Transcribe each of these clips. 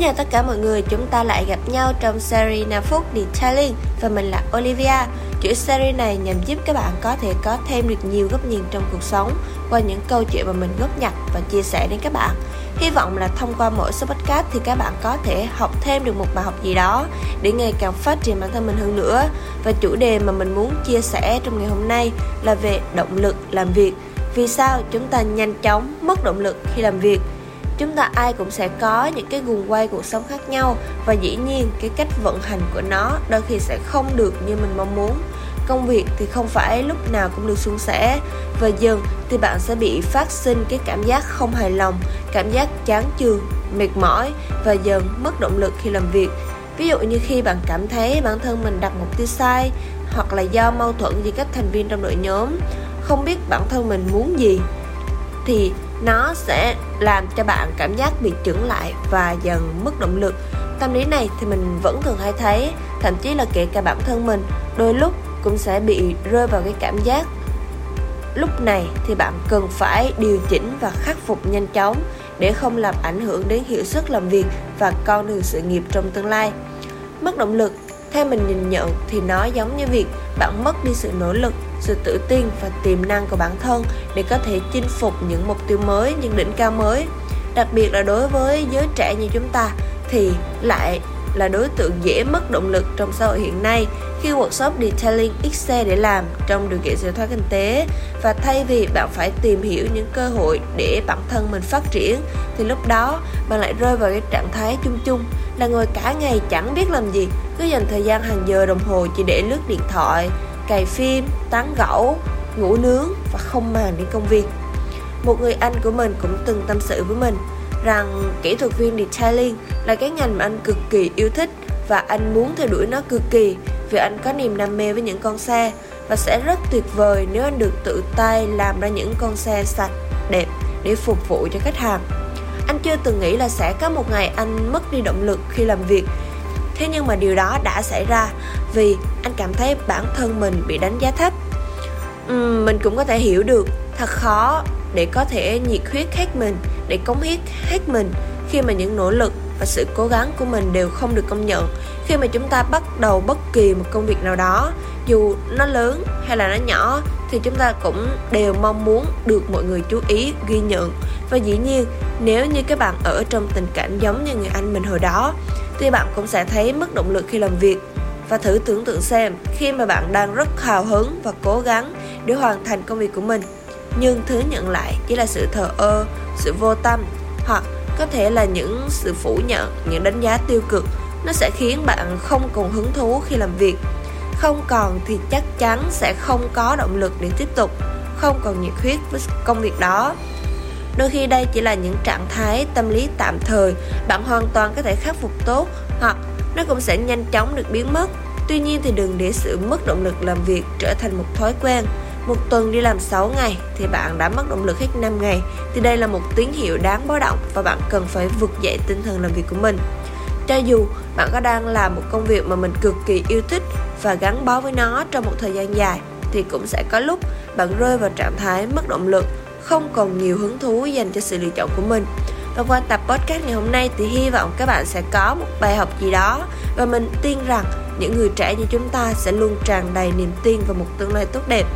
chào tất cả mọi người, chúng ta lại gặp nhau trong series 5 phút Detailing và mình là Olivia. Chuỗi series này nhằm giúp các bạn có thể có thêm được nhiều góc nhìn trong cuộc sống qua những câu chuyện mà mình góp nhặt và chia sẻ đến các bạn. Hy vọng là thông qua mỗi số podcast thì các bạn có thể học thêm được một bài học gì đó để ngày càng phát triển bản thân mình hơn nữa. Và chủ đề mà mình muốn chia sẻ trong ngày hôm nay là về động lực làm việc. Vì sao chúng ta nhanh chóng mất động lực khi làm việc? Chúng ta ai cũng sẽ có những cái guồng quay cuộc sống khác nhau và dĩ nhiên cái cách vận hành của nó đôi khi sẽ không được như mình mong muốn. Công việc thì không phải lúc nào cũng được suôn sẻ và dần thì bạn sẽ bị phát sinh cái cảm giác không hài lòng, cảm giác chán chường, mệt mỏi và dần mất động lực khi làm việc. Ví dụ như khi bạn cảm thấy bản thân mình đặt mục tiêu sai hoặc là do mâu thuẫn với các thành viên trong đội nhóm, không biết bản thân mình muốn gì, thì nó sẽ làm cho bạn cảm giác bị chững lại và dần mất động lực. Tâm lý này thì mình vẫn thường hay thấy, thậm chí là kể cả bản thân mình, đôi lúc cũng sẽ bị rơi vào cái cảm giác. Lúc này thì bạn cần phải điều chỉnh và khắc phục nhanh chóng để không làm ảnh hưởng đến hiệu suất làm việc và con đường sự nghiệp trong tương lai. Mất động lực theo mình nhìn nhận thì nó giống như việc bạn mất đi sự nỗ lực, sự tự tin và tiềm năng của bản thân để có thể chinh phục những mục tiêu mới, những đỉnh cao mới. Đặc biệt là đối với giới trẻ như chúng ta thì lại là đối tượng dễ mất động lực trong xã hội hiện nay khi workshop detailing ít xe để làm trong điều kiện sự thoát kinh tế. Và thay vì bạn phải tìm hiểu những cơ hội để bản thân mình phát triển, thì lúc đó bạn lại rơi vào cái trạng thái chung chung là ngồi cả ngày chẳng biết làm gì cứ dành thời gian hàng giờ đồng hồ chỉ để lướt điện thoại cày phim tán gẫu ngủ nướng và không màng đến công việc một người anh của mình cũng từng tâm sự với mình rằng kỹ thuật viên detailing là cái ngành mà anh cực kỳ yêu thích và anh muốn theo đuổi nó cực kỳ vì anh có niềm đam mê với những con xe và sẽ rất tuyệt vời nếu anh được tự tay làm ra những con xe sạch, đẹp để phục vụ cho khách hàng. Anh chưa từng nghĩ là sẽ có một ngày anh mất đi động lực khi làm việc. Thế nhưng mà điều đó đã xảy ra vì anh cảm thấy bản thân mình bị đánh giá thấp. Uhm, mình cũng có thể hiểu được thật khó để có thể nhiệt huyết hết mình, để cống hiến hết mình khi mà những nỗ lực và sự cố gắng của mình đều không được công nhận khi mà chúng ta bắt đầu bất kỳ một công việc nào đó dù nó lớn hay là nó nhỏ thì chúng ta cũng đều mong muốn được mọi người chú ý ghi nhận và dĩ nhiên nếu như các bạn ở trong tình cảnh giống như người anh mình hồi đó thì bạn cũng sẽ thấy mất động lực khi làm việc và thử tưởng tượng xem khi mà bạn đang rất hào hứng và cố gắng để hoàn thành công việc của mình. Nhưng thứ nhận lại chỉ là sự thờ ơ, sự vô tâm hoặc có thể là những sự phủ nhận, những đánh giá tiêu cực. Nó sẽ khiến bạn không còn hứng thú khi làm việc. Không còn thì chắc chắn sẽ không có động lực để tiếp tục. Không còn nhiệt huyết với công việc đó đôi khi đây chỉ là những trạng thái tâm lý tạm thời. Bạn hoàn toàn có thể khắc phục tốt hoặc nó cũng sẽ nhanh chóng được biến mất. Tuy nhiên thì đừng để sự mất động lực làm việc trở thành một thói quen. Một tuần đi làm 6 ngày thì bạn đã mất động lực hết 5 ngày thì đây là một tín hiệu đáng báo động và bạn cần phải vực dậy tinh thần làm việc của mình. Cho dù bạn có đang làm một công việc mà mình cực kỳ yêu thích và gắn bó với nó trong một thời gian dài thì cũng sẽ có lúc bạn rơi vào trạng thái mất động lực, không còn nhiều hứng thú dành cho sự lựa chọn của mình. Và qua tập podcast ngày hôm nay thì hy vọng các bạn sẽ có một bài học gì đó và mình tin rằng những người trẻ như chúng ta sẽ luôn tràn đầy niềm tin vào một tương lai tốt đẹp.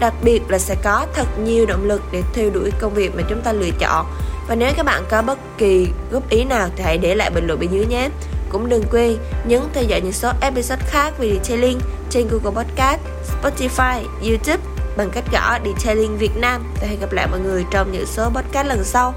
Đặc biệt là sẽ có thật nhiều động lực để theo đuổi công việc mà chúng ta lựa chọn. Và nếu các bạn có bất kỳ góp ý nào thì hãy để lại bình luận bên dưới nhé. Cũng đừng quên nhấn theo dõi những số episode khác về detailing trên Google Podcast, Spotify, YouTube bằng cách gõ Detailing Việt Nam và hẹn gặp lại mọi người trong những số podcast lần sau.